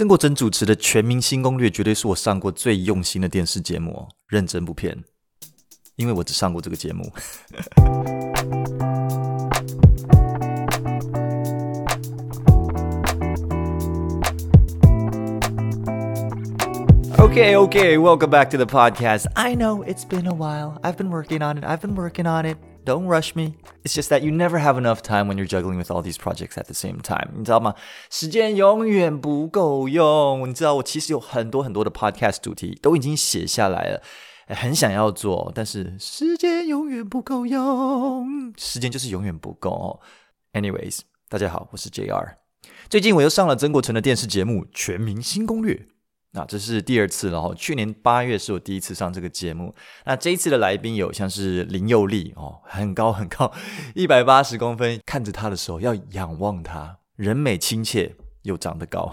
曾国城主持的《全明星攻略》绝对是我上过最用心的电视节目，认真不骗，因为我只上过这个节目。Okay, okay, welcome back to the podcast. I know it's been a while. I've been working on it. I've been working on it. Don't rush me. It's just that you never have enough time when you're juggling with all these projects at the same time. 你知道吗？时间永远不够用。你知道我其实有很多很多的 podcast 主题都已经写下来了，很想要做，但是时间永远不够用。时间就是永远不够哦。Anyways，大家好，我是 JR。最近我又上了曾国城的电视节目《全民新攻略》。 那这是第二次了哈，去年八月是我第一次上这个节目。那这一次的来宾有像是林佑利哦，很高很高，一百八十公分，看着他的时候要仰望他，人美亲切又长得高。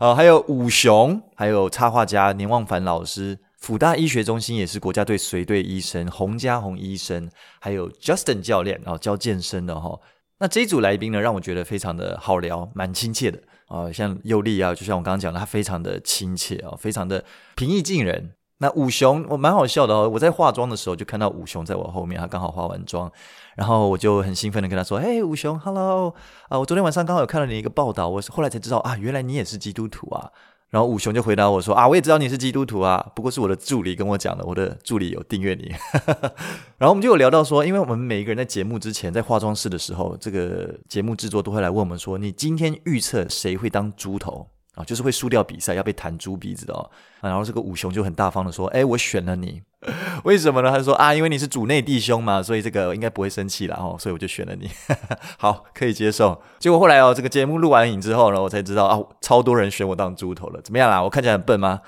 啊，还有武雄，还有插画家年望凡老师，辅大医学中心也是国家队随队医生洪家宏医生，还有 Justin 教练哦，教健身的哈。那这一组来宾呢，让我觉得非常的好聊，蛮亲切的。啊、像尤利啊，就像我刚刚讲的，他非常的亲切啊、非常的平易近人。那武雄，我蛮好笑的哦。我在化妆的时候就看到武雄在我后面，他刚好化完妆，然后我就很兴奋的跟他说：“嘿，武雄，Hello 啊，我昨天晚上刚好有看到你一个报道，我后来才知道啊，原来你也是基督徒啊。”然后武雄就回答我说：“啊，我也知道你是基督徒啊，不过是我的助理跟我讲的，我的助理有订阅你。”然后我们就有聊到说，因为我们每一个人在节目之前在化妆室的时候，这个节目制作都会来问我们说：“你今天预测谁会当猪头？”啊，就是会输掉比赛，要被弹猪鼻子的哦。然后这个武雄就很大方的说：“哎，我选了你，为什么呢？”他就说：“啊，因为你是主内弟兄嘛，所以这个应该不会生气了哦，所以我就选了你。”好，可以接受。结果后来哦，这个节目录完影之后呢，我才知道啊，超多人选我当猪头了。怎么样啦？我看起来很笨吗？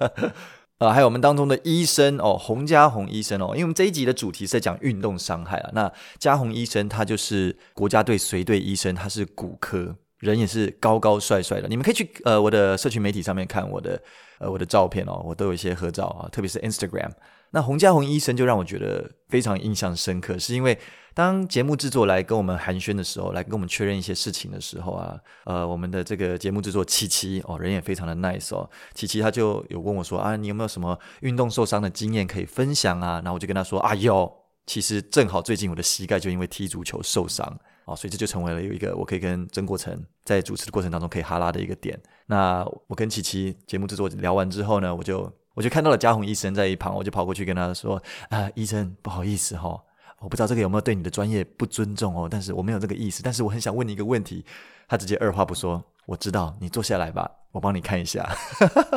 啊，还有我们当中的医生哦，洪家宏医生哦，因为我们这一集的主题是在讲运动伤害啊。那家宏医生他就是国家队随队医生，他是骨科。人也是高高帅帅的，你们可以去呃我的社群媒体上面看我的呃我的照片哦，我都有一些合照啊，特别是 Instagram。那洪家宏医生就让我觉得非常印象深刻，是因为当节目制作来跟我们寒暄的时候，来跟我们确认一些事情的时候啊，呃我们的这个节目制作琪琪哦，人也非常的 nice 哦，琪琪他就有问我说啊，你有没有什么运动受伤的经验可以分享啊？然后我就跟他说啊有，其实正好最近我的膝盖就因为踢足球受伤。哦，所以这就成为了有一个我可以跟曾国成在主持的过程当中可以哈拉的一个点。那我跟琪琪节目制作聊完之后呢，我就我就看到了家宏医生在一旁，我就跑过去跟他说：“啊、医生，不好意思哈、哦，我不知道这个有没有对你的专业不尊重哦，但是我没有这个意思，但是我很想问你一个问题。”他直接二话不说，我知道，你坐下来吧，我帮你看一下。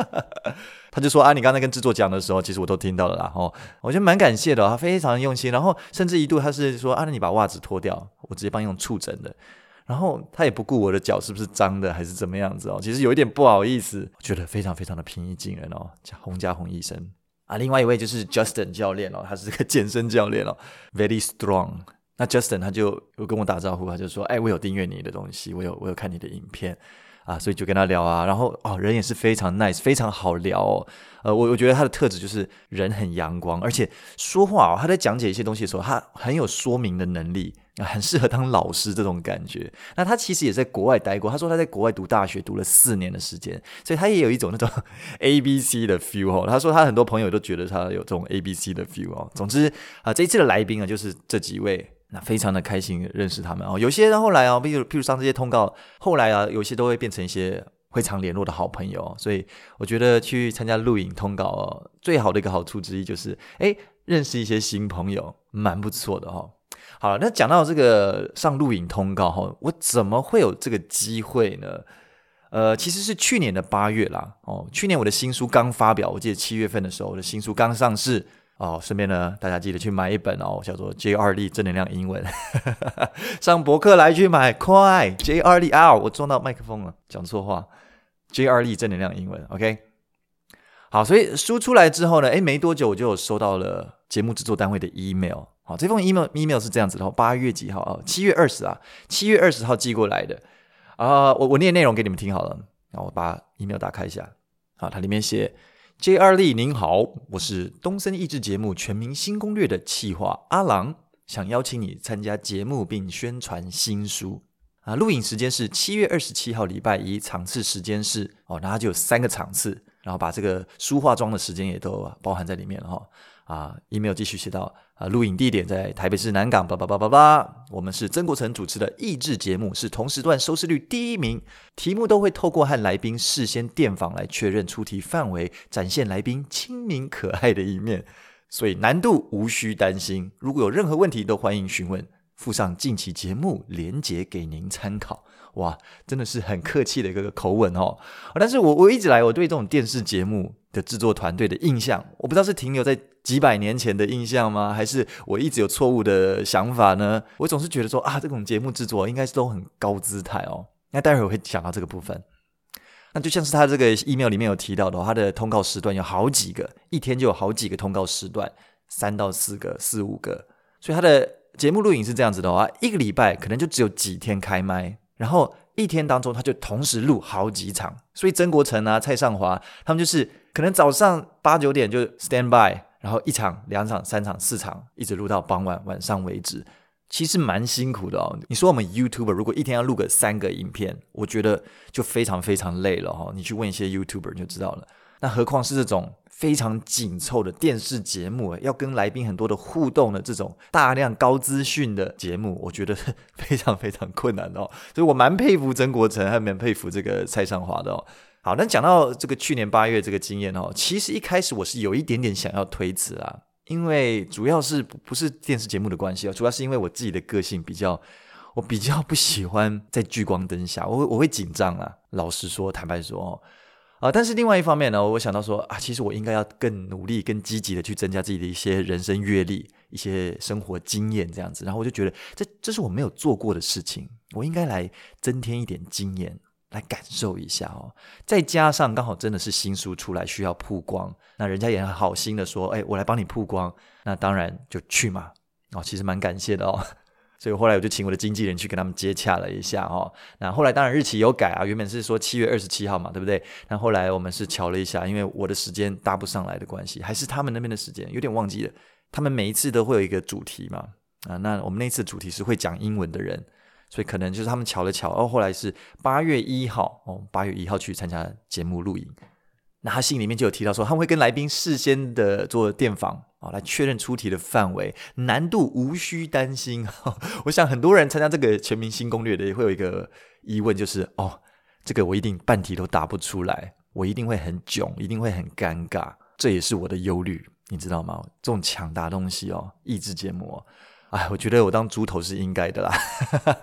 他就说啊，你刚才跟制作讲的时候，其实我都听到了啦。哦，我觉得蛮感谢的，他非常用心。然后甚至一度他是说啊，那你把袜子脱掉，我直接帮你用触诊的。然后他也不顾我的脚是不是脏的还是怎么样子哦，其实有一点不好意思，我觉得非常非常的平易近人哦。洪家宏医生啊，另外一位就是 Justin 教练哦，他是个健身教练哦，very strong。那 Justin 他就有跟我打招呼，他就说：“哎，我有订阅你的东西，我有我有看你的影片啊，所以就跟他聊啊。然后哦，人也是非常 nice，非常好聊哦。呃，我我觉得他的特质就是人很阳光，而且说话哦，他在讲解一些东西的时候，他很有说明的能力，很适合当老师这种感觉。那他其实也在国外待过，他说他在国外读大学读了四年的时间，所以他也有一种那种 A B C 的 feel 哦。他说他很多朋友都觉得他有这种 A B C 的 feel 哦。总之啊，这一次的来宾啊，就是这几位。那非常的开心认识他们哦，有些人后来啊，比如譬如上这些通告，后来啊，有些都会变成一些会常联络的好朋友，所以我觉得去参加录影通告哦，最好的一个好处之一就是，诶，认识一些新朋友，蛮不错的哈。好，那讲到这个上录影通告哈，我怎么会有这个机会呢？呃，其实是去年的八月啦，哦，去年我的新书刚发表，我记得七月份的时候，我的新书刚上市。哦，顺便呢，大家记得去买一本哦，叫做 JR Lee 正能量英文，上博客来去买，快 JR Lee 啊！我撞到麦克风了，讲错话，JR Lee 正能量英文，OK。好，所以书出来之后呢，诶，没多久我就有收到了节目制作单位的 email。好，这封 email email 是这样子的，八月几号啊？七月二十啊，七月二十号寄过来的啊。我我念内容给你们听好了，然后我把 email 打开一下，好，它里面写。J 二力您好，我是东森益智节目《全民新攻略》的企划阿郎，想邀请你参加节目并宣传新书。啊，录影时间是七月二十七号礼拜一，场次时间是哦，然后就有三个场次，然后把这个书化妆的时间也都包含在里面了哈。啊，email 继续写到啊，录影地点在台北市南港，叭叭叭叭叭。我们是曾国城主持的益智节目，是同时段收视率第一名。题目都会透过和来宾事先电访来确认出题范围，展现来宾亲民可爱的一面，所以难度无需担心。如果有任何问题，都欢迎询问。附上近期节目连结给您参考。哇，真的是很客气的一个口吻哦。但是我我一直来我对这种电视节目的制作团队的印象，我不知道是停留在几百年前的印象吗？还是我一直有错误的想法呢？我总是觉得说啊，这种节目制作应该是都很高姿态哦。那待会我会讲到这个部分。那就像是他这个 email 里面有提到的，他的通告时段有好几个，一天就有好几个通告时段，三到四个、四五个，所以他的。节目录影是这样子的话，一个礼拜可能就只有几天开麦，然后一天当中他就同时录好几场，所以曾国城啊、蔡尚华他们就是可能早上八九点就 stand by，然后一场、两场、三场、四场，一直录到傍晚晚上为止，其实蛮辛苦的哦。你说我们 YouTuber 如果一天要录个三个影片，我觉得就非常非常累了哈。你去问一些 YouTuber 就知道了，那何况是这种。非常紧凑的电视节目，要跟来宾很多的互动的这种大量高资讯的节目，我觉得 非常非常困难哦。所以我蛮佩服曾国城，还蛮佩服这个蔡尚华的哦。好，那讲到这个去年八月这个经验哦，其实一开始我是有一点点想要推辞啊，因为主要是不是电视节目的关系哦，主要是因为我自己的个性比较，我比较不喜欢在聚光灯下，我我会紧张啊。老实说，坦白说哦啊，但是另外一方面呢，我想到说啊，其实我应该要更努力、更积极的去增加自己的一些人生阅历、一些生活经验这样子。然后我就觉得，这这是我没有做过的事情，我应该来增添一点经验，来感受一下哦。再加上刚好真的是新书出来需要曝光，那人家也很好心的说，哎，我来帮你曝光，那当然就去嘛。哦，其实蛮感谢的哦。所以后来我就请我的经纪人去跟他们接洽了一下哦。那后来当然日期有改啊，原本是说七月二十七号嘛，对不对？那后来我们是瞧了一下，因为我的时间搭不上来的关系，还是他们那边的时间有点忘记了。他们每一次都会有一个主题嘛，啊，那我们那次主题是会讲英文的人，所以可能就是他们乔了乔。哦，后来是八月一号哦，八月一号去参加节目录影。那他信里面就有提到说，他们会跟来宾事先的做电访。啊，来确认出题的范围，难度无需担心。我想很多人参加这个全民新攻略的也会有一个疑问，就是哦，这个我一定半题都答不出来，我一定会很囧，一定会很尴尬，这也是我的忧虑，你知道吗？这种抢答东西哦，意志节目哦，哎，我觉得我当猪头是应该的啦。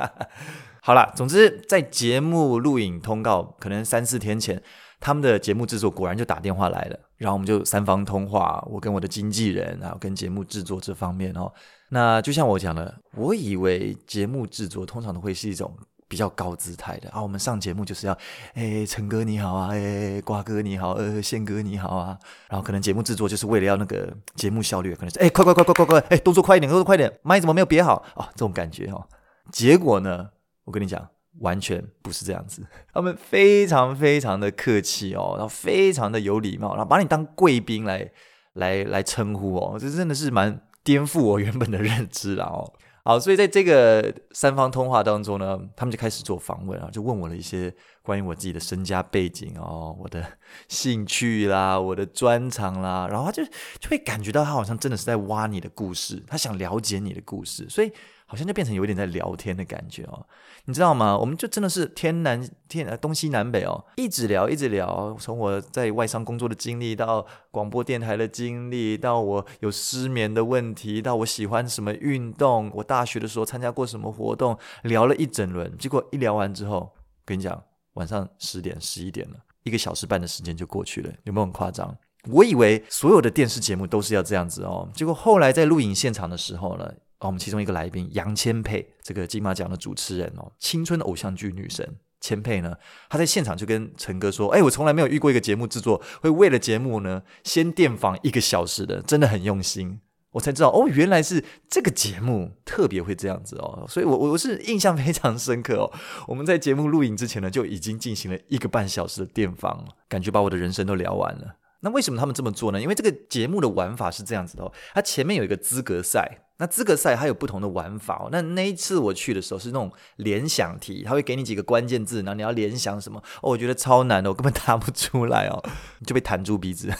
好啦，总之在节目录影通告可能三四天前。他们的节目制作果然就打电话来了，然后我们就三方通话，我跟我的经纪人，然后跟节目制作这方面哦。那就像我讲的，我以为节目制作通常都会是一种比较高姿态的啊，我们上节目就是要，哎，陈哥你好啊，哎，瓜哥你好，呃，宪哥你好啊，然后可能节目制作就是为了要那个节目效率，可能是哎，快快快快快快，哎，动作快一点，动作快一点，麦怎么没有别好哦，这种感觉哦。结果呢，我跟你讲。完全不是这样子，他们非常非常的客气哦，然后非常的有礼貌，然后把你当贵宾来来来称呼哦，这真的是蛮颠覆我原本的认知了哦。好，所以在这个三方通话当中呢，他们就开始做访问啊，就问我了一些关于我自己的身家背景哦，我的兴趣啦，我的专长啦，然后他就就会感觉到他好像真的是在挖你的故事，他想了解你的故事，所以。好像就变成有一点在聊天的感觉哦，你知道吗？我们就真的是天南天呃东西南北哦，一直聊一直聊，从我在外商工作的经历到广播电台的经历，到我有失眠的问题，到我喜欢什么运动，我大学的时候参加过什么活动，聊了一整轮。结果一聊完之后，跟你讲，晚上十点十一点了，一个小时半的时间就过去了，有没有很夸张？我以为所有的电视节目都是要这样子哦，结果后来在录影现场的时候呢。哦，我们其中一个来宾杨千霈，这个金马奖的主持人哦，青春偶像剧女神千霈呢，她在现场就跟陈哥说：“哎，我从来没有遇过一个节目制作会为了节目呢先电访一个小时的，真的很用心。”我才知道哦，原来是这个节目特别会这样子哦，所以我我是印象非常深刻哦。我们在节目录影之前呢，就已经进行了一个半小时的电访，感觉把我的人生都聊完了。那为什么他们这么做呢？因为这个节目的玩法是这样子的哦，它前面有一个资格赛。那资格赛它有不同的玩法哦。那那一次我去的时候是那种联想题，他会给你几个关键字，然后你要联想什么？哦，我觉得超难的，我根本答不出来哦，就被弹住鼻子。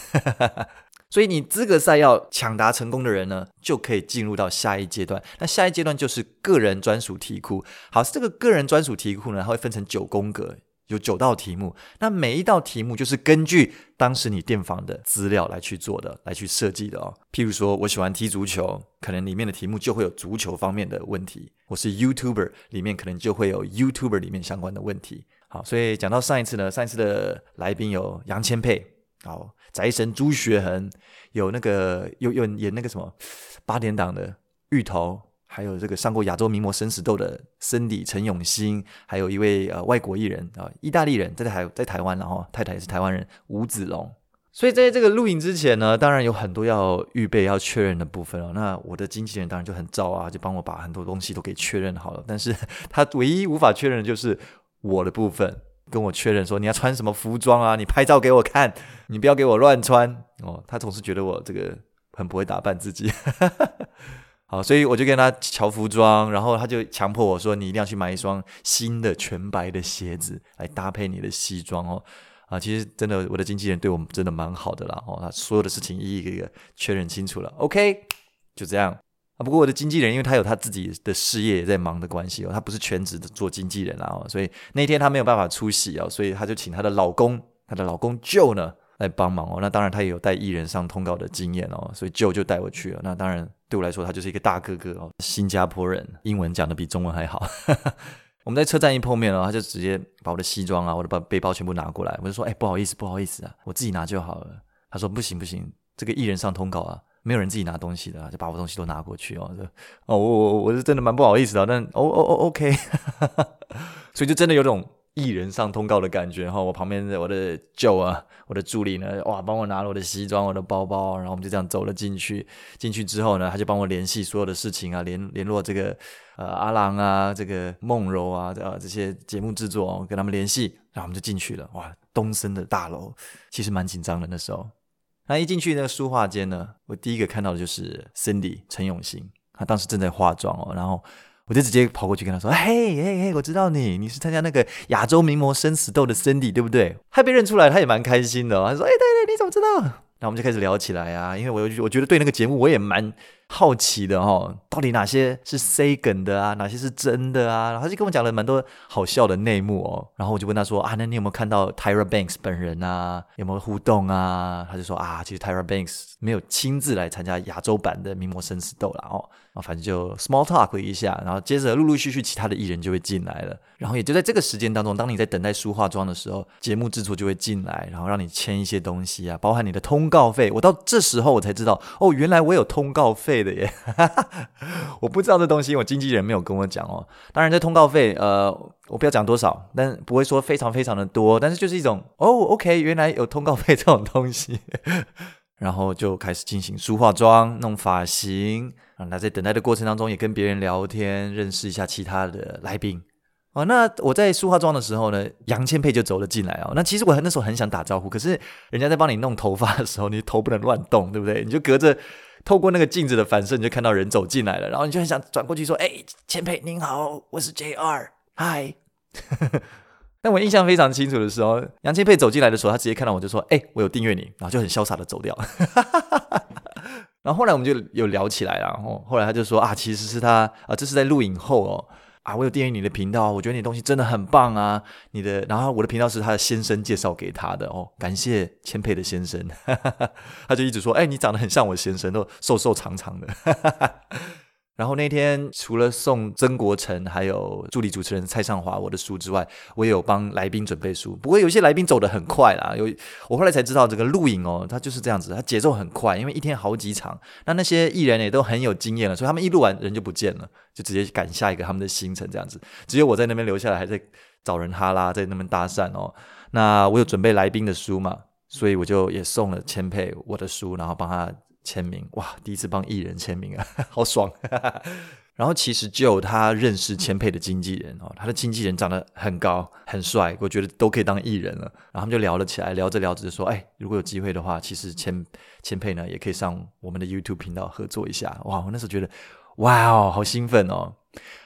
所以你资格赛要抢答成功的人呢，就可以进入到下一阶段。那下一阶段就是个人专属题库。好，这个个人专属题库呢，它会分成九宫格。有九道题目，那每一道题目就是根据当时你电访的资料来去做的，来去设计的哦。譬如说，我喜欢踢足球，可能里面的题目就会有足球方面的问题；我是 YouTuber，里面可能就会有 YouTuber 里面相关的问题。好，所以讲到上一次呢，上一次的来宾有杨千霈，好，宅神朱学恒，有那个有有演那个什么八点档的芋头。还有这个上过亚洲名模生死斗的 Cindy 陈永新，还有一位呃外国艺人啊，意大利人在台在台湾，然后太太也是台湾人吴子龙。所以在这个录影之前呢，当然有很多要预备要确认的部分哦。那我的经纪人当然就很照啊，就帮我把很多东西都给确认好了。但是他唯一无法确认的就是我的部分，跟我确认说你要穿什么服装啊，你拍照给我看，你不要给我乱穿哦。他总是觉得我这个很不会打扮自己。好，所以我就跟他瞧服装，然后他就强迫我说：“你一定要去买一双新的全白的鞋子来搭配你的西装哦。”啊，其实真的，我的经纪人对我们真的蛮好的啦。哦，他所有的事情一一个一个确认清楚了。OK，就这样啊。不过我的经纪人因为他有他自己的事业也在忙的关系哦，他不是全职的做经纪人啦哦，所以那天他没有办法出席哦，所以他就请他的老公，他的老公 Joe 呢来帮忙哦。那当然他也有带艺人上通告的经验哦，所以舅就带我去了。那当然。对我来说，他就是一个大哥哥哦，新加坡人，英文讲的比中文还好。我们在车站一碰面了，他就直接把我的西装啊、我的包背包全部拿过来。我就说：“哎，不好意思，不好意思啊，我自己拿就好了。”他说：“不行不行，这个艺人上通告啊，没有人自己拿东西的，就把我东西都拿过去哦。”哦，我我我是真的蛮不好意思的，但哦哦哦，OK，所以就真的有种。艺人上通告的感觉哈，我旁边的我的舅啊，我的助理呢，哇，帮我拿了我的西装、我的包包，然后我们就这样走了进去。进去之后呢，他就帮我联系所有的事情啊，联联络这个呃阿郎啊，这个梦柔啊，呃这些节目制作，跟他们联系，然后我们就进去了。哇，东森的大楼其实蛮紧张的那时候。那一进去那个书画间呢，我第一个看到的就是 Cindy 陈永新，他当时正在化妆哦，然后。我就直接跑过去跟他说：“嘿，嘿，嘿，我知道你，你是参加那个亚洲名模生死斗的 Cindy，对不对？”他被认出来，他也蛮开心的。他说：“哎，对对，你怎么知道？”那我们就开始聊起来啊，因为我我觉得对那个节目我也蛮好奇的哈，到底哪些是 say 梗的啊，哪些是真的啊？然后他就跟我讲了蛮多好笑的内幕哦。然后我就问他说：“啊，那你有没有看到 Tyra Banks 本人啊？有没有互动啊？”他就说：“啊，其实 Tyra Banks 没有亲自来参加亚洲版的名模生死斗啦哦。”啊，反正就 small talk 一下，然后接着陆陆续续其他的艺人就会进来了，然后也就在这个时间当中，当你在等待梳化妆的时候，节目制作就会进来，然后让你签一些东西啊，包含你的通告费。我到这时候我才知道，哦，原来我有通告费的耶！我不知道这东西，我经纪人没有跟我讲哦。当然，这通告费，呃，我不要讲多少，但不会说非常非常的多，但是就是一种，哦，OK，原来有通告费这种东西。然后就开始进行梳化妆、弄发型啊。那在等待的过程当中，也跟别人聊天，认识一下其他的来宾。哦，那我在梳化妆的时候呢，杨千霈就走了进来哦。那其实我那时候很想打招呼，可是人家在帮你弄头发的时候，你头不能乱动，对不对？你就隔着透过那个镜子的反射，你就看到人走进来了，然后你就很想转过去说：“哎，千霈您好，我是 JR，嗨。”但我印象非常清楚的时候，杨千霈走进来的时候，他直接看到我就说：“哎、我有订阅你。”然后就很潇洒的走掉。然后后来我们就有聊起来了，然后后来他就说：“啊，其实是他啊，这是在录影后哦，啊，我有订阅你的频道，我觉得你东西真的很棒啊，你的。然后我的频道是他的先生介绍给他的哦，感谢谦佩的先生。”他就一直说：“哎、你长得很像我先生，都瘦瘦长长的。”哈哈哈然后那天除了送曾国成还有助理主持人蔡尚华我的书之外，我也有帮来宾准备书。不过有些来宾走得很快啦，有我后来才知道这个录影哦，它就是这样子，它节奏很快，因为一天好几场。那那些艺人也都很有经验了，所以他们一录完人就不见了，就直接赶下一个他们的行程这样子。只有我在那边留下来，还在找人哈拉，在那边搭讪哦。那我有准备来宾的书嘛，所以我就也送了千霈我的书，然后帮他。签名哇！第一次帮艺人签名啊，好爽。然后其实就他认识千霈的经纪人哦，他的经纪人长得很高很帅，我觉得都可以当艺人了。然后他们就聊了起来，聊着聊着就说：“哎，如果有机会的话，其实千千霈呢也可以上我们的 YouTube 频道合作一下。”哇！我那时候觉得哇哦，好兴奋哦！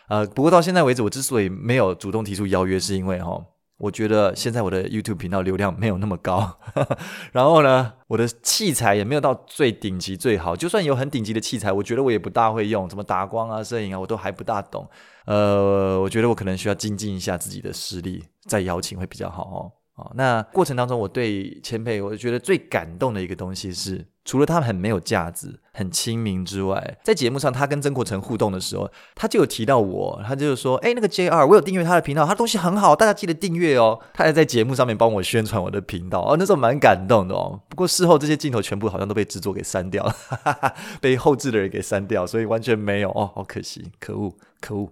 呃，不过到现在为止，我之所以没有主动提出邀约，是因为哈、我觉得现在我的 YouTube 频道流量没有那么高，然后呢，我的器材也没有到最顶级最好。就算有很顶级的器材，我觉得我也不大会用，什么打光啊、摄影啊，我都还不大懂。呃，我觉得我可能需要精进一下自己的实力，再邀请会比较好哦。哦，那过程当中，我对千霈，我觉得最感动的一个东西是，除了他很没有架子、很亲民之外，在节目上他跟曾国城互动的时候，他就有提到我，他就说：“哎，那个 JR，我有订阅他的频道，他东西很好，大家记得订阅哦。”他还在节目上面帮我宣传我的频道，哦，那时候蛮感动的哦。不过事后这些镜头全部好像都被制作给删掉了，哈哈哈，被后置的人给删掉，所以完全没有哦，好可惜，可恶，可恶。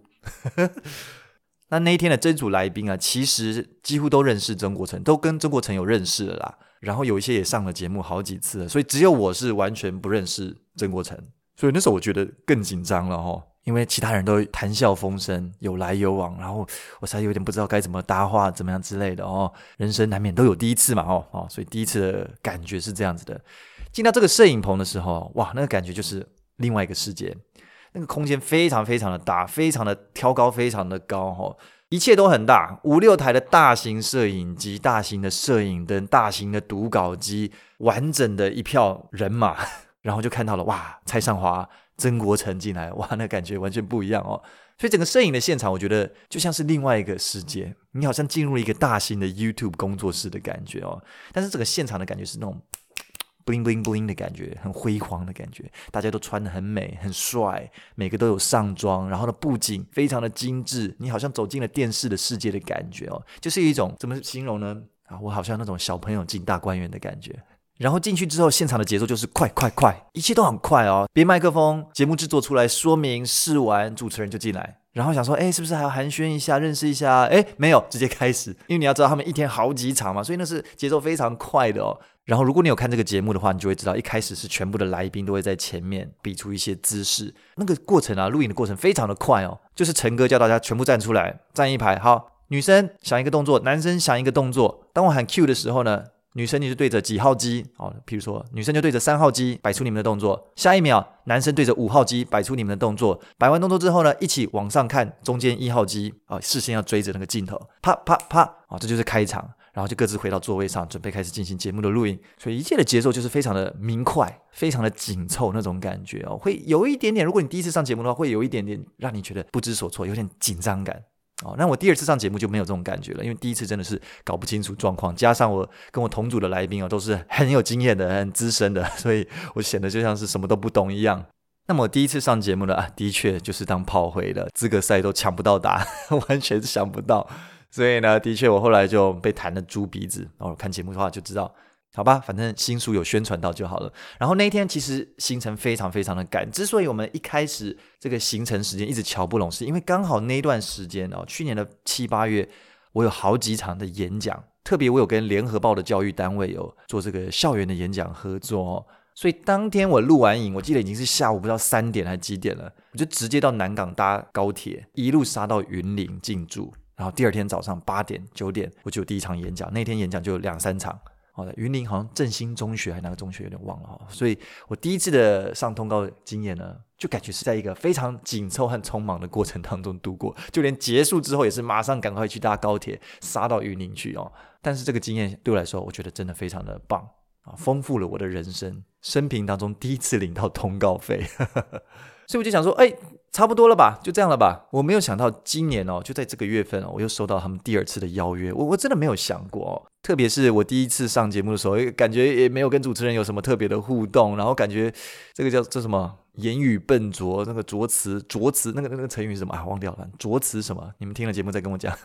那那一天的这组来宾啊，其实几乎都认识曾国城，都跟曾国城有认识了啦。然后有一些也上了节目好几次了，所以只有我是完全不认识曾国城。所以那时候我觉得更紧张了哈，因为其他人都谈笑风生，有来有往，然后我才有点不知道该怎么搭话，怎么样之类的哦。人生难免都有第一次嘛哦哦，所以第一次的感觉是这样子的。进到这个摄影棚的时候，哇，那个感觉就是另外一个世界。那个空间非常非常的大，非常的挑高，非常的高哈，一切都很大，五六台的大型摄影机、大型的摄影灯、大型的读稿机，完整的一票人马，然后就看到了哇，蔡尚华、曾国城进来，哇，那感觉完全不一样哦。所以整个摄影的现场，我觉得就像是另外一个世界，你好像进入了一个大型的 YouTube 工作室的感觉哦。但是整个现场的感觉是那种。Bling bling bling 的感觉，很辉煌的感觉，大家都穿得很美，很帅，每个都有上妆，然后呢，布景非常的精致，你好像走进了电视的世界的感觉哦，就是一种怎么形容呢？啊，我好像那种小朋友进大观园的感觉。然后进去之后，现场的节奏就是快快快，一切都很快哦。别麦克风，节目制作出来，说明试完，主持人就进来，然后想说，哎，是不是还要寒暄一下，认识一下？哎，没有，直接开始，因为你要知道他们一天好几场嘛，所以那是节奏非常快的哦。然后，如果你有看这个节目的话，你就会知道，一开始是全部的来宾都会在前面比出一些姿势。那个过程啊，录影的过程非常的快哦。就是陈哥叫大家全部站出来，站一排。好，女生想一个动作，男生想一个动作。当我喊 Q 的时候呢，女生你就对着几号机哦，譬如说，女生就对着三号机摆出你们的动作。下一秒，男生对着五号机摆出你们的动作。摆完动作之后呢，一起往上看中间一号机啊，视线要追着那个镜头，啪啪啪啊，这就是开场。然后就各自回到座位上，准备开始进行节目的录音。所以一切的节奏就是非常的明快，非常的紧凑那种感觉哦，会有一点点。如果你第一次上节目的话，会有一点点让你觉得不知所措，有点紧张感哦。那我第二次上节目就没有这种感觉了，因为第一次真的是搞不清楚状况，加上我跟我同组的来宾哦都是很有经验的、很资深的，所以我显得就像是什么都不懂一样。那么我第一次上节目呢，啊，的确就是当炮灰的，资格赛都抢不到答，完全想不到。所以呢，的确，我后来就被弹了猪鼻子。然后看节目的话就知道，好吧，反正新书有宣传到就好了。然后那一天其实行程非常非常的赶。之所以我们一开始这个行程时间一直瞧不拢，是因为刚好那段时间哦，去年的七八月，我有好几场的演讲，特别我有跟联合报的教育单位有做这个校园的演讲合作哦。所以当天我录完影，我记得已经是下午不知道三点还几点了，我就直接到南港搭高铁，一路杀到云林进驻。然后第二天早上八点九点，我就有第一场演讲。那天演讲就有两三场。好的，云林好像振兴中学还是哪个中学，有点忘了哈。所以我第一次的上通告经验呢，就感觉是在一个非常紧凑和匆忙的过程当中度过。就连结束之后，也是马上赶快去搭高铁杀到云林去哦。但是这个经验对我来说，我觉得真的非常的棒啊，丰富了我的人生。生平当中第一次领到通告费，所以我就想说，哎。差不多了吧，就这样了吧。我没有想到今年哦，就在这个月份哦，我又收到他们第二次的邀约。我我真的没有想过哦，特别是我第一次上节目的时候，感觉也没有跟主持人有什么特别的互动，然后感觉这个叫这什么言语笨拙，那个拙词拙词，那个那个成语是什么啊？忘掉了，拙词什么？你们听了节目再跟我讲。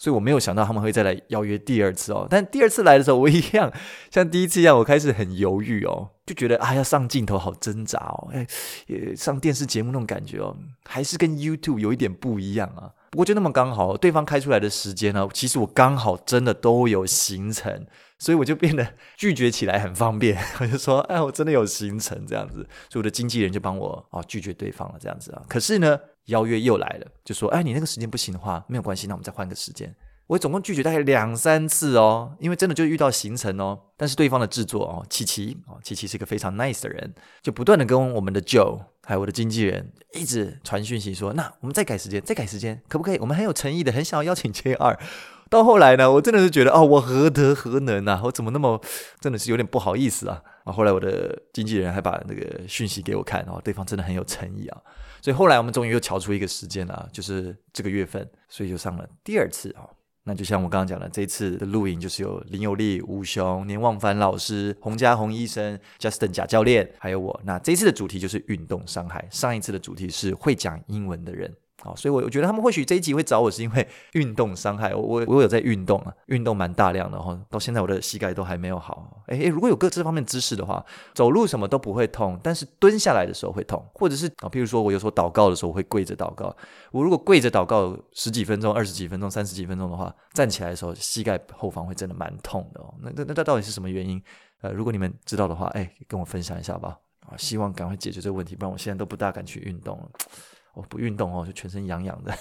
所以我没有想到他们会再来邀约第二次哦。但第二次来的时候，我一样像第一次一样，我开始很犹豫哦。就觉得啊，要上镜头好挣扎哦，哎，也上电视节目那种感觉哦，还是跟 YouTube 有一点不一样啊。不过就那么刚好，对方开出来的时间呢，其实我刚好真的都有行程，所以我就变得拒绝起来很方便。我就说，哎，我真的有行程这样子，所以我的经纪人就帮我啊拒绝对方了这样子啊。可是呢，邀约又来了，就说，哎，你那个时间不行的话，没有关系，那我们再换个时间。我总共拒绝大概两三次哦，因为真的就遇到行程哦。但是对方的制作哦，琪琪哦，琪琪是一个非常 nice 的人，就不断的跟我们的 Joe 还有我的经纪人一直传讯息说，那我们再改时间，再改时间，可不可以？我们很有诚意的，很想要邀请 JR。到后来呢，我真的是觉得哦，我何德何能啊？我怎么那么真的是有点不好意思啊？啊，后来我的经纪人还把那个讯息给我看，哦，对方真的很有诚意啊。所以后来我们终于又瞧出一个时间了，就是这个月份，所以就上了第二次啊。那就像我刚刚讲的，这一次的录影就是有林有利、吴雄、年望凡老师、洪家宏医生、Justin 贾教练，还有我。那这一次的主题就是运动伤害，上一次的主题是会讲英文的人。好，所以，我我觉得他们或许这一集会找我，是因为 运动伤害。我我我有在运动啊，运动蛮大量的哈，到现在我的膝盖都还没有好。诶诶，如果有个这方面知识的话，走路什么都不会痛，但是蹲下来的时候会痛，或者是啊，譬如说我有时候祷告的时候会跪着祷告，我如果跪着祷告十几分钟、二十几分钟、三十几分钟的话，站起来的时候膝盖后方会真的蛮痛的哦。那那那到底是什么原因？呃，如果你们知道的话，诶，跟我分享一下吧。啊，希望赶快解决这个问题，不然我现在都不大敢去运动了。不运动哦，就全身痒痒的，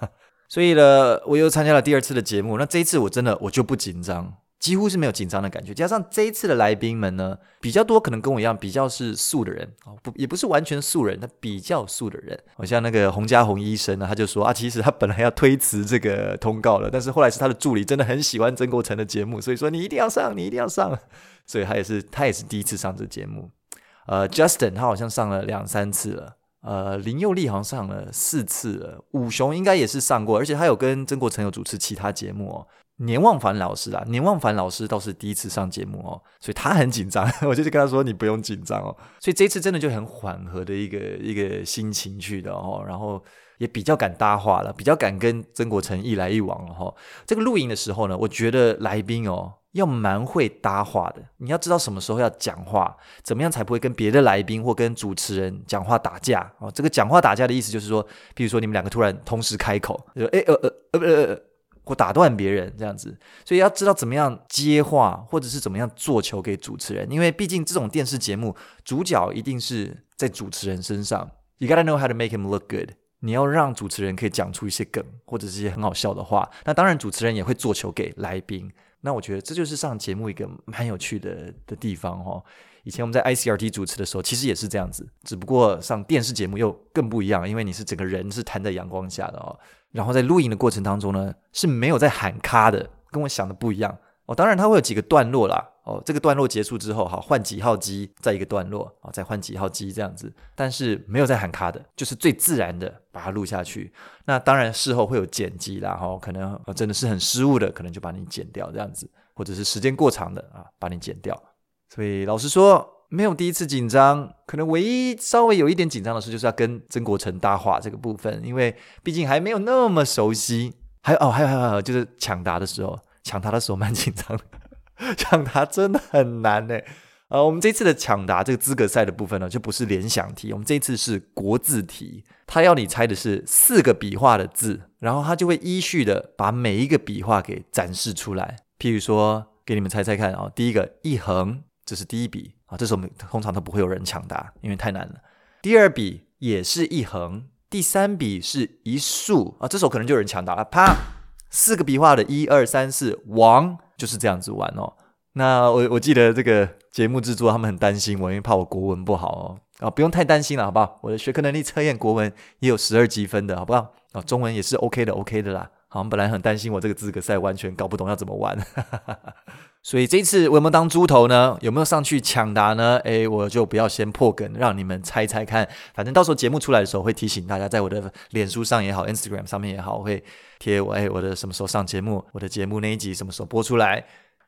所以呢，我又参加了第二次的节目。那这一次我真的我就不紧张，几乎是没有紧张的感觉。加上这一次的来宾们呢，比较多，可能跟我一样比较是素的人哦，不也不是完全素人，他比较素的人。好像那个洪家宏医生呢，他就说啊，其实他本来要推辞这个通告了，但是后来是他的助理真的很喜欢曾国城的节目，所以说你一定要上，你一定要上。所以他也是他也是第一次上这节目。呃，Justin 他好像上了两三次了。呃，林佑利好像上了四次了，五雄应该也是上过，而且他有跟曾国成有主持其他节目哦。年旺凡老师啊，年旺凡老师倒是第一次上节目哦，所以他很紧张，我就跟他说，你不用紧张哦。所以这次真的就很缓和的一个一个心情去的哦，然后也比较敢搭话了，比较敢跟曾国成一来一往了、哦。这个录影的时候呢，我觉得来宾哦。要蛮会搭话的，你要知道什么时候要讲话，怎么样才不会跟别的来宾或跟主持人讲话打架哦。这个讲话打架的意思就是说，比如说你们两个突然同时开口，就说哎呃呃呃呃呃，或打断别人这样子，所以要知道怎么样接话，或者是怎么样做球给主持人，因为毕竟这种电视节目主角一定是在主持人身上。You gotta know how to make him look good。你要让主持人可以讲出一些梗，或者是一些很好笑的话。那当然，主持人也会做球给来宾。那我觉得这就是上节目一个蛮有趣的的地方哦。以前我们在 ICRT 主持的时候，其实也是这样子，只不过上电视节目又更不一样，因为你是整个人是摊在阳光下的哦。然后在录影的过程当中呢，是没有在喊卡的，跟我想的不一样。哦，当然它会有几个段落啦。哦，这个段落结束之后，好，换几号机，再一个段落，啊，再换几号机这样子。但是没有在喊卡的，就是最自然的把它录下去。那当然事后会有剪辑啦，哈，可能真的是很失误的，可能就把你剪掉这样子，或者是时间过长的啊，把你剪掉。所以老实说，没有第一次紧张，可能唯一稍微有一点紧张的事，就是要跟曾国成搭话这个部分，因为毕竟还没有那么熟悉。还有哦，还有还有还有，就是抢答的时候。抢答的时候蛮紧张的，抢答真的很难呢。呃，我们这次的抢答这个资格赛的部分呢，就不是联想题，我们这次是国字题。他要你猜的是四个笔画的字，然后他就会依序的把每一个笔画给展示出来。譬如说，给你们猜猜看啊，第一个一横，这是第一笔啊，这时候我们通常都不会有人抢答，因为太难了。第二笔也是一横，第三笔是一竖啊，这时候可能就有人抢答了，啪。四个笔画的一二三四，王就是这样子玩哦。那我我记得这个节目制作他们很担心我，因为怕我国文不好哦。啊，不用太担心了，好不好？我的学科能力测验国文也有十二积分的，好不好？啊，中文也是 OK 的，OK 的啦。我们本来很担心我这个资格赛完全搞不懂要怎么玩。所以这次我有没有当猪头呢？有没有上去抢答呢？诶，我就不要先破梗，让你们猜猜看。反正到时候节目出来的时候，会提醒大家，在我的脸书上也好，Instagram 上面也好，我会贴我诶我的什么时候上节目，我的节目那一集什么时候播出来。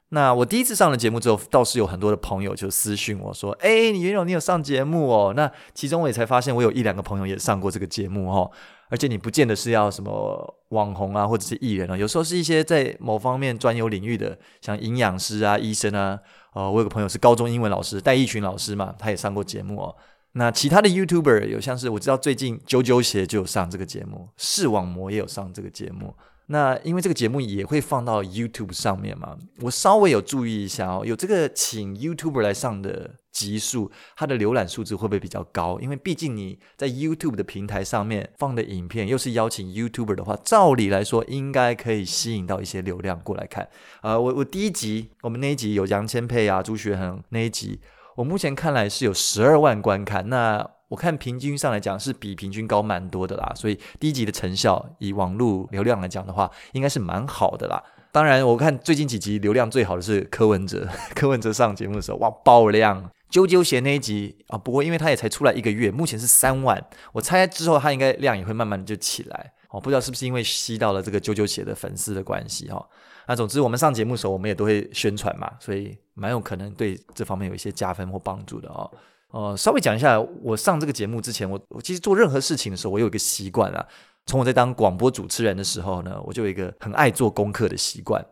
那我第一次上了节目之后，倒是有很多的朋友就私讯我说：“诶，你原来你有上节目哦。”那其中我也才发现，我有一两个朋友也上过这个节目哦。而且你不见得是要什么网红啊，或者是艺人啊，有时候是一些在某方面专有领域的，像营养师啊、医生啊。哦，我有个朋友是高中英文老师戴义群老师嘛，他也上过节目哦。那其他的 YouTuber 有像是我知道最近啾啾鞋就有上这个节目，视网膜也有上这个节目。那因为这个节目也会放到 YouTube 上面嘛，我稍微有注意一下哦，有这个请 YouTuber 来上的集数，它的浏览数字会不会比较高？因为毕竟你在 YouTube 的平台上面放的影片，又是邀请 YouTuber 的话，照理来说应该可以吸引到一些流量过来看。呃，我我第一集我们那一集有杨千霈啊、朱学恒那一集，我目前看来是有十二万观看。那我看平均上来讲是比平均高蛮多的啦，所以第一集的成效以网络流量来讲的话，应该是蛮好的啦。当然，我看最近几集流量最好的是柯文哲。柯文哲上节目的时候，哇，爆量！啾啾鞋那一集啊，不过因为他也才出来一个月，目前是三万。我猜之后他应该量也会慢慢的就起来。哦，不知道是不是因为吸到了这个啾啾鞋的粉丝的关系哈。那总之，我们上节目的时候，我们也都会宣传嘛，所以蛮有可能对这方面有一些加分或帮助的哦。呃，稍微讲一下，我上这个节目之前，我我其实做任何事情的时候，我有一个习惯啊。从我在当广播主持人的时候呢，我就有一个很爱做功课的习惯，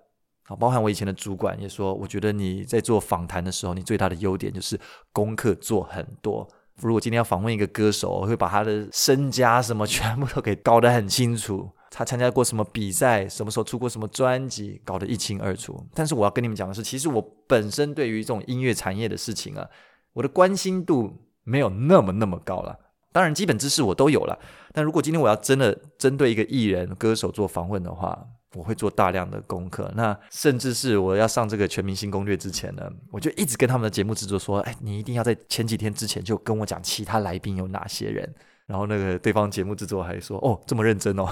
啊，包含我以前的主管也说，我觉得你在做访谈的时候，你最大的优点就是功课做很多。如果今天要访问一个歌手，我会把他的身家什么全部都给搞得很清楚，他参加过什么比赛，什么时候出过什么专辑，搞得一清二楚。但是我要跟你们讲的是，其实我本身对于这种音乐产业的事情啊，我的关心度没有那么那么高了。当然，基本知识我都有了。但如果今天我要真的针对一个艺人、歌手做访问的话，我会做大量的功课。那甚至是我要上这个《全明星攻略》之前呢，我就一直跟他们的节目制作说：“哎，你一定要在前几天之前就跟我讲其他来宾有哪些人。”然后那个对方节目制作还说：“哦，这么认真哦。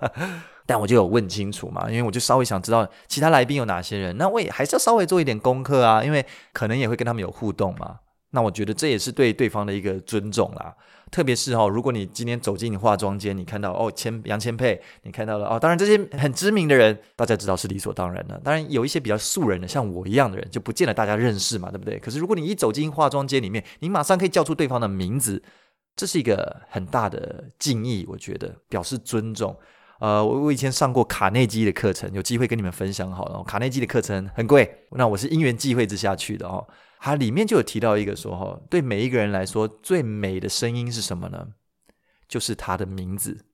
”但我就有问清楚嘛，因为我就稍微想知道其他来宾有哪些人。那我也还是要稍微做一点功课啊，因为可能也会跟他们有互动嘛。那我觉得这也是对对方的一个尊重啦，特别是哦，如果你今天走进化妆间，你看到哦千杨千霈，你看到了哦，当然这些很知名的人，大家知道是理所当然的。当然有一些比较素人的，像我一样的人，就不见得大家认识嘛，对不对？可是如果你一走进化妆间里面，你马上可以叫出对方的名字，这是一个很大的敬意，我觉得表示尊重。呃，我我以前上过卡内基的课程，有机会跟你们分享好了。卡内基的课程很贵，那我是因缘际会之下去的哦。它里面就有提到一个说哈，对每一个人来说最美的声音是什么呢？就是他的名字。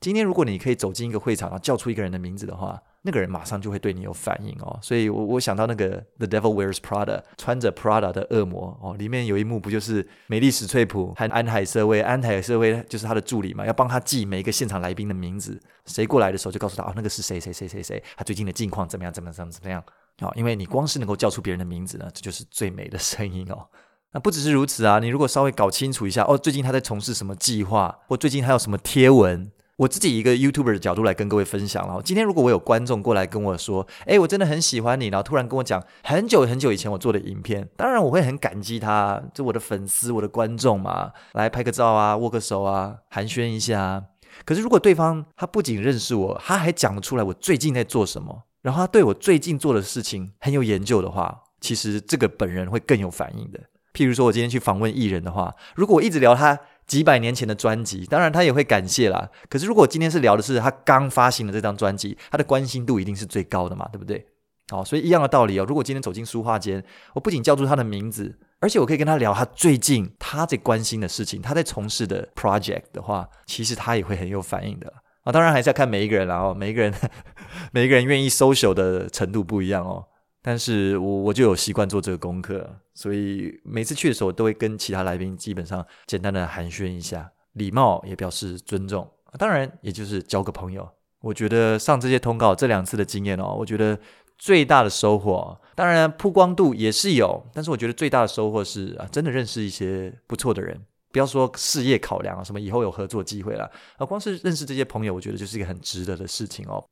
今天如果你可以走进一个会场，然后叫出一个人的名字的话，那个人马上就会对你有反应哦。所以我我想到那个《The Devil Wears Prada》穿着 Prada 的恶魔哦，里面有一幕不就是美丽史翠普和安海瑟薇？安海瑟薇就是他的助理嘛，要帮他记每一个现场来宾的名字，谁过来的时候就告诉他哦，那个是谁谁谁谁谁，他最近的近况怎么样怎么样怎么怎么样。哦，因为你光是能够叫出别人的名字呢，这就是最美的声音哦。那不只是如此啊，你如果稍微搞清楚一下，哦，最近他在从事什么计划，或最近他有什么贴文，我自己一个 YouTuber 的角度来跟各位分享了。今天如果我有观众过来跟我说，哎，我真的很喜欢你，然后突然跟我讲很久很久以前我做的影片，当然我会很感激他，就我的粉丝、我的观众嘛，来拍个照啊，握个手啊，寒暄一下。可是如果对方他不仅认识我，他还讲得出来我最近在做什么。然后他对我最近做的事情很有研究的话，其实这个本人会更有反应的。譬如说，我今天去访问艺人的话，如果我一直聊他几百年前的专辑，当然他也会感谢啦。可是如果今天是聊的是他刚发行的这张专辑，他的关心度一定是最高的嘛，对不对？好，所以一样的道理哦。如果今天走进书画间，我不仅叫出他的名字，而且我可以跟他聊他最近他在关心的事情，他在从事的 project 的话，其实他也会很有反应的。当然还是要看每一个人，然后每一个人，每一个人愿意 social 的程度不一样哦。但是我我就有习惯做这个功课，所以每次去的时候都会跟其他来宾基本上简单的寒暄一下，礼貌也表示尊重。当然，也就是交个朋友。我觉得上这些通告这两次的经验哦，我觉得最大的收获，当然曝光度也是有，但是我觉得最大的收获是啊，真的认识一些不错的人。不要说事业考量啊，什么以后有合作机会了，啊，光是认识这些朋友，我觉得就是一个很值得的事情哦。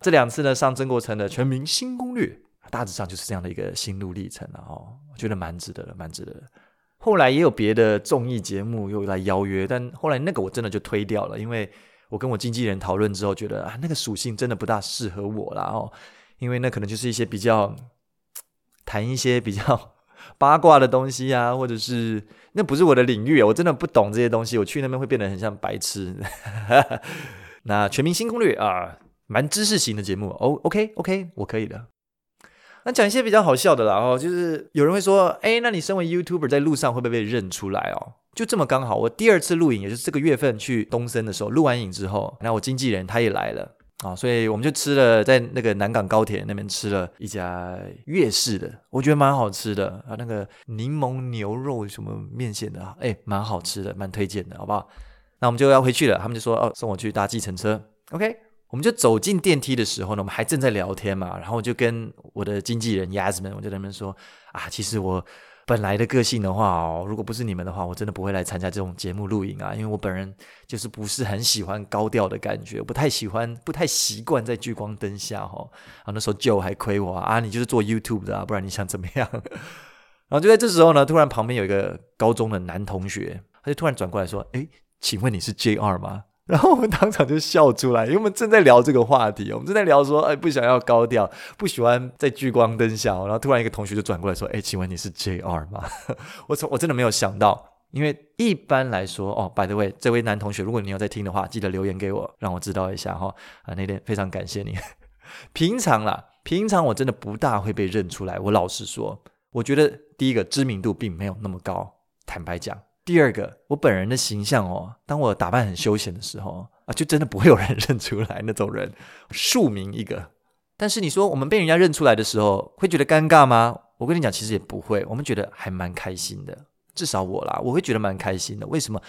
这两次呢，上曾国城的全明星攻略，大致上就是这样的一个心路历程了哦，我觉得蛮值得的，蛮值得的。后来也有别的综艺节目又来邀约，但后来那个我真的就推掉了，因为我跟我经纪人讨论之后，觉得啊，那个属性真的不大适合我了哦，因为那可能就是一些比较谈一些比较。八卦的东西啊，或者是那不是我的领域，我真的不懂这些东西。我去那边会变得很像白痴。那全明星攻略啊，蛮知识型的节目哦。OK OK，我可以的。那讲一些比较好笑的啦哦，就是有人会说，哎，那你身为 YouTuber 在路上会不会被认出来哦？就这么刚好，我第二次录影也是这个月份去东森的时候，录完影之后，那我经纪人他也来了。啊，所以我们就吃了在那个南港高铁那边吃了一家粤式的，我觉得蛮好吃的啊，那个柠檬牛肉什么面线的，哎，蛮好吃的，蛮推荐的，好不好？那我们就要回去了，他们就说哦，送我去搭计程车，OK。我们就走进电梯的时候呢，我们还正在聊天嘛，然后就跟我的经纪人 Yasmin，我就在那边说啊，其实我本来的个性的话哦，如果不是你们的话，我真的不会来参加这种节目录影啊，因为我本人就是不是很喜欢高调的感觉，不太喜欢，不太习惯在聚光灯下哈。然后那时候 jo 还亏我啊，你就是做 YouTube 的啊，不然你想怎么样？然后就在这时候呢，突然旁边有一个高中的男同学，他就突然转过来说，诶，请问你是 JR 吗？然后我们当场就笑出来，因为我们正在聊这个话题，我们正在聊说，哎，不想要高调，不喜欢在聚光灯下。然后突然一个同学就转过来说，哎，请问你是 JR 吗？我从我真的没有想到，因为一般来说，哦，by the way，这位男同学，如果你有在听的话，记得留言给我，让我知道一下哈。啊，那天非常感谢你。平常啦，平常我真的不大会被认出来。我老实说，我觉得第一个知名度并没有那么高，坦白讲。第二个，我本人的形象哦，当我打扮很休闲的时候啊，就真的不会有人认出来那种人，庶民一个。但是你说我们被人家认出来的时候，会觉得尴尬吗？我跟你讲，其实也不会，我们觉得还蛮开心的。至少我啦，我会觉得蛮开心的。为什么？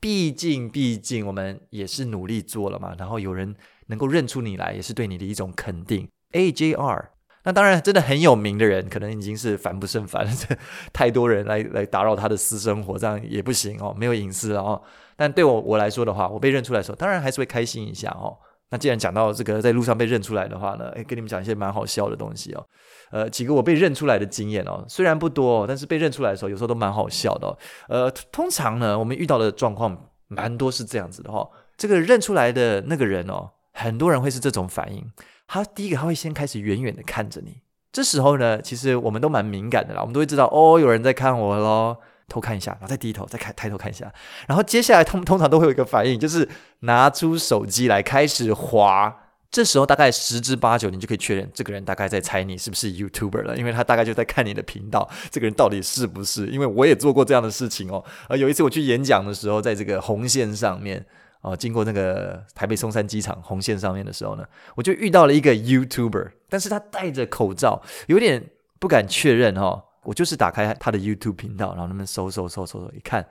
毕竟，毕竟我们也是努力做了嘛，然后有人能够认出你来，也是对你的一种肯定。AJR。那当然，真的很有名的人，可能已经是烦不胜烦了。太多人来来打扰他的私生活，这样也不行哦，没有隐私哦。但对我我来说的话，我被认出来的时候，当然还是会开心一下哦。那既然讲到这个在路上被认出来的话呢，诶，跟你们讲一些蛮好笑的东西哦。呃，几个我被认出来的经验哦，虽然不多，但是被认出来的时候，有时候都蛮好笑的。呃，通常呢，我们遇到的状况蛮多是这样子的哦。这个认出来的那个人哦，很多人会是这种反应。他第一个，他会先开始远远的看着你。这时候呢，其实我们都蛮敏感的啦，我们都会知道哦，有人在看我咯，偷看一下，然后再低头，再看，抬头看一下。然后接下来他们通常都会有一个反应，就是拿出手机来开始滑。这时候大概十之八九，你就可以确认这个人大概在猜你是不是 YouTuber 了，因为他大概就在看你的频道，这个人到底是不是？因为我也做过这样的事情哦。呃，有一次我去演讲的时候，在这个红线上面。哦，经过那个台北松山机场红线上面的时候呢，我就遇到了一个 YouTuber，但是他戴着口罩，有点不敢确认哦。我就是打开他的 YouTube 频道，然后他们搜搜搜搜搜，一看，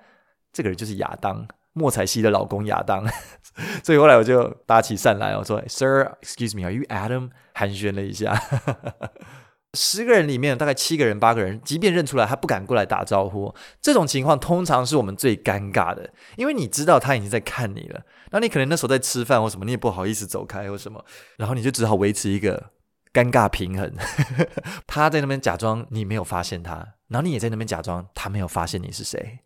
这个人就是亚当，莫彩希的老公亚当。所以后来我就搭起讪来，我说：“Sir，excuse me，are you Adam？” 寒暄了一下。十个人里面大概七个人、八个人，即便认出来，他不敢过来打招呼。这种情况通常是我们最尴尬的，因为你知道他已经在看你了。那你可能那时候在吃饭或什么，你也不好意思走开或什么，然后你就只好维持一个尴尬平衡。他在那边假装你没有发现他，然后你也在那边假装他没有发现你是谁。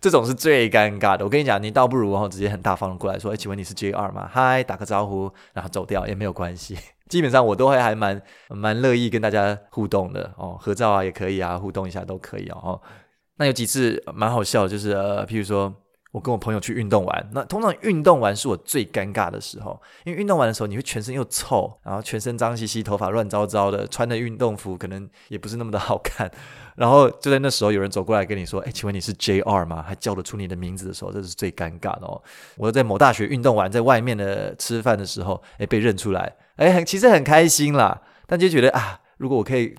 这种是最尴尬的。我跟你讲，你倒不如然后直接很大方的过来说：“哎，请问你是 J 二吗？嗨，打个招呼，然后走掉也没有关系。”基本上我都会还蛮蛮乐意跟大家互动的哦，合照啊也可以啊，互动一下都可以哦。那有几次蛮好笑，就是呃，譬如说我跟我朋友去运动完，那通常运动完是我最尴尬的时候，因为运动完的时候你会全身又臭，然后全身脏兮兮，头发乱糟糟的，穿的运动服可能也不是那么的好看。然后就在那时候，有人走过来跟你说：“哎，请问你是 JR 吗？”还叫得出你的名字的时候，这是最尴尬的哦。我在某大学运动完，在外面的吃饭的时候，哎，被认出来。哎，很其实很开心啦，但就觉得啊，如果我可以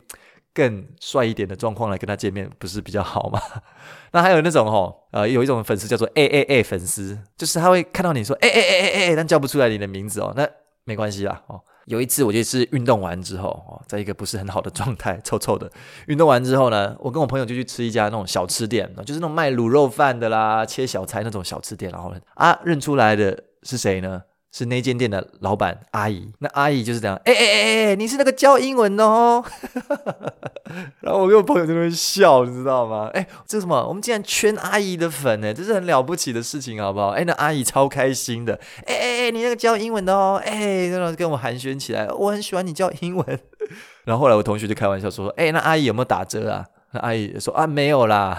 更帅一点的状况来跟他见面，不是比较好吗？那还有那种哦，呃，有一种粉丝叫做 A A A 粉丝，就是他会看到你说哎哎哎哎哎，但叫不出来你的名字哦，那没关系啦哦。有一次我就是运动完之后哦，在一个不是很好的状态，臭臭的。运动完之后呢，我跟我朋友就去吃一家那种小吃店，就是那种卖卤肉饭的啦、切小菜那种小吃店，然后啊，认出来的是谁呢？是那间店的老板阿姨，那阿姨就是这样，哎哎哎哎，你是那个教英文的哦。然后我跟我朋友在那边笑，你知道吗？哎，这什么？我们竟然圈阿姨的粉呢，这是很了不起的事情，好不好？哎，那阿姨超开心的，哎哎哎，你那个教英文的哦，哎，然后跟我寒暄起来，我很喜欢你教英文。然后后来我同学就开玩笑说，哎，那阿姨有没有打折啊？那阿姨说啊，没有啦。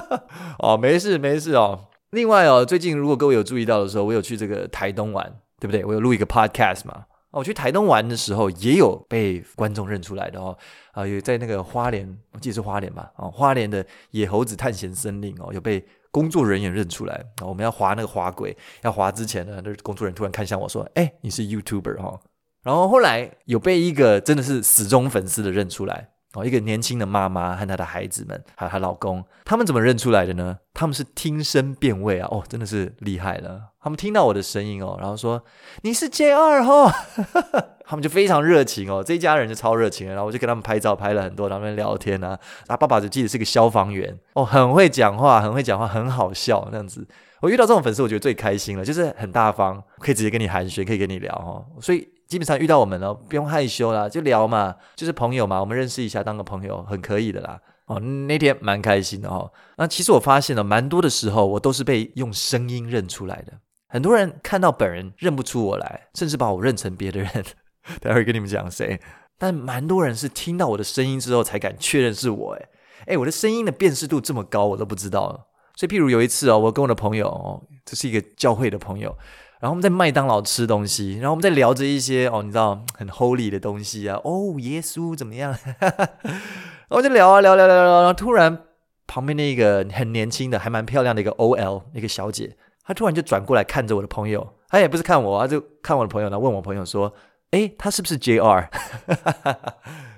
哦，没事没事哦。另外哦，最近如果各位有注意到的时候，我有去这个台东玩。对不对？我有录一个 podcast 嘛？我去台东玩的时候，也有被观众认出来的哦。啊，有在那个花莲，我记得是花莲吧？哦，花莲的野猴子探险森林哦，有被工作人员认出来。啊我们要滑那个滑轨，要滑之前呢，那工作人员突然看向我说：“哎，你是 YouTuber 哈？”然后后来有被一个真的是死忠粉丝的认出来哦，一个年轻的妈妈和她的孩子们，还有她老公，他们怎么认出来的呢？他们是听声辨位啊，哦，真的是厉害了。他们听到我的声音哦，然后说你是 J 二哦，他们就非常热情哦，这一家人就超热情，然后我就跟他们拍照，拍了很多，然后他们聊天啊。他爸爸就记得是个消防员哦，很会讲话，很会讲话，很好笑那样子。我遇到这种粉丝，我觉得最开心了，就是很大方，可以直接跟你寒暄，可以跟你聊哦，所以。基本上遇到我们了，不用害羞啦，就聊嘛，就是朋友嘛，我们认识一下，当个朋友很可以的啦。哦，那天蛮开心的哦。那其实我发现了，蛮多的时候我都是被用声音认出来的。很多人看到本人认不出我来，甚至把我认成别的人。待会跟你们讲谁。但蛮多人是听到我的声音之后才敢确认是我。诶诶，我的声音的辨识度这么高，我都不知道。所以，譬如有一次哦，我跟我的朋友哦，这是一个教会的朋友。然后我们在麦当劳吃东西，然后我们在聊着一些哦，你知道很 holy 的东西啊，哦，耶稣怎么样？然后就聊啊聊聊聊聊，然后突然旁边那个很年轻的、还蛮漂亮的一个 OL 一个小姐，她突然就转过来看着我的朋友，她也不是看我，她就看我的朋友，然后问我朋友说：“诶，他是不是 JR？”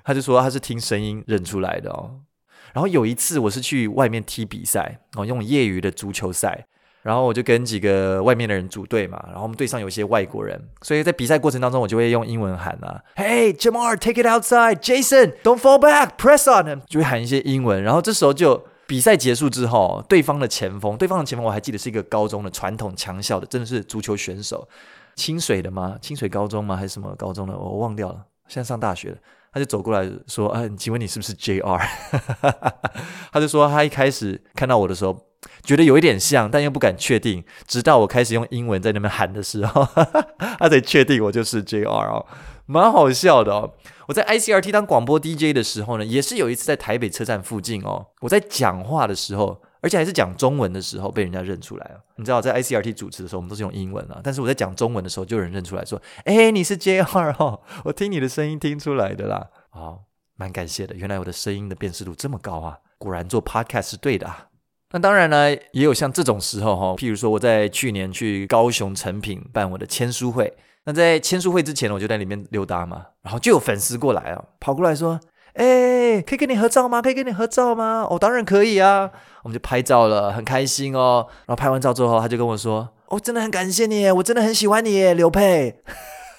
他 就说他是听声音认出来的哦。然后有一次我是去外面踢比赛哦，用业余的足球赛。然后我就跟几个外面的人组队嘛，然后我们队上有一些外国人，所以在比赛过程当中，我就会用英文喊啊，Hey Jamar, take it outside, Jason, don't fall back, press on him，就会喊一些英文。然后这时候就比赛结束之后，对方的前锋，对方的前锋我还记得是一个高中的传统强校的，真的是足球选手，清水的吗？清水高中吗？还是什么高中的？我忘掉了，现在上大学了。他就走过来说：“啊，请问你是不是 JR？” 他就说他一开始看到我的时候。觉得有一点像，但又不敢确定。直到我开始用英文在那边喊的时候，他才确定我就是 JR 哦，蛮好笑的哦。我在 ICRT 当广播 DJ 的时候呢，也是有一次在台北车站附近哦，我在讲话的时候，而且还是讲中文的时候，被人家认出来了。你知道，在 ICRT 主持的时候，我们都是用英文啊，但是我在讲中文的时候，就有人认出来说：“哎，你是 JR 哦，我听你的声音听出来的啦。”哦，蛮感谢的，原来我的声音的辨识度这么高啊，果然做 Podcast 是对的啊。那当然呢，也有像这种时候哈，譬如说我在去年去高雄诚品办我的签书会，那在签书会之前，我就在里面溜达嘛，然后就有粉丝过来啊，跑过来说：“哎，可以跟你合照吗？可以跟你合照吗？”哦，当然可以啊，我们就拍照了，很开心哦。然后拍完照之后，他就跟我说：“哦，真的很感谢你，我真的很喜欢你，刘佩。”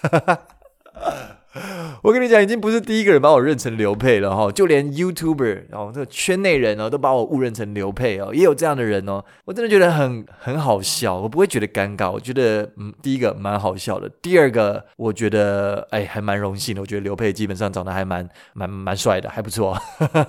我跟你讲，已经不是第一个人把我认成刘沛了哈，就连 YouTuber，然后这个圈内人哦，都把我误认成刘沛哦，也有这样的人哦。我真的觉得很很好笑，我不会觉得尴尬，我觉得嗯，第一个蛮好笑的，第二个我觉得哎还蛮荣幸的，我觉得刘沛基本上长得还蛮蛮蛮帅的，还不错。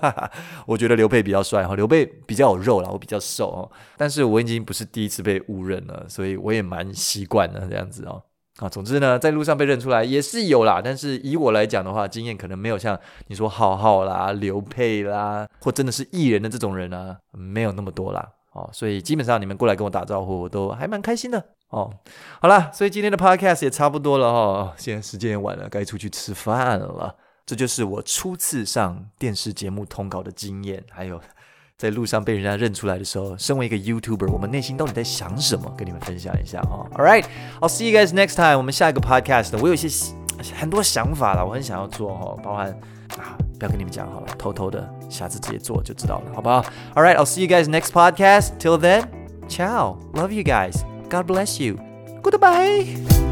我觉得刘沛比较帅哈，刘沛比较有肉啦，我比较瘦哦，但是我已经不是第一次被误认了，所以我也蛮习惯了这样子哦。啊，总之呢，在路上被认出来也是有啦，但是以我来讲的话，经验可能没有像你说浩浩啦、刘佩啦，或真的是艺人的这种人啊，没有那么多啦。哦，所以基本上你们过来跟我打招呼，我都还蛮开心的。哦，好啦，所以今天的 podcast 也差不多了，哦，现在时间也晚了，该出去吃饭了。这就是我初次上电视节目通告的经验，还有。在路上被人家认出来的时候，身为一个 YouTuber，我们内心到底在想什么？跟你们分享一下哈。All right, I'll see you guys next time。我们下一个 podcast，我有一些很多想法了，我很想要做哈，包含啊，不要跟你们讲好了，偷偷的，下次直接做就知道了，好不好？All right, I'll see you guys next podcast. Till then, ciao. Love you guys. God bless you. Goodbye.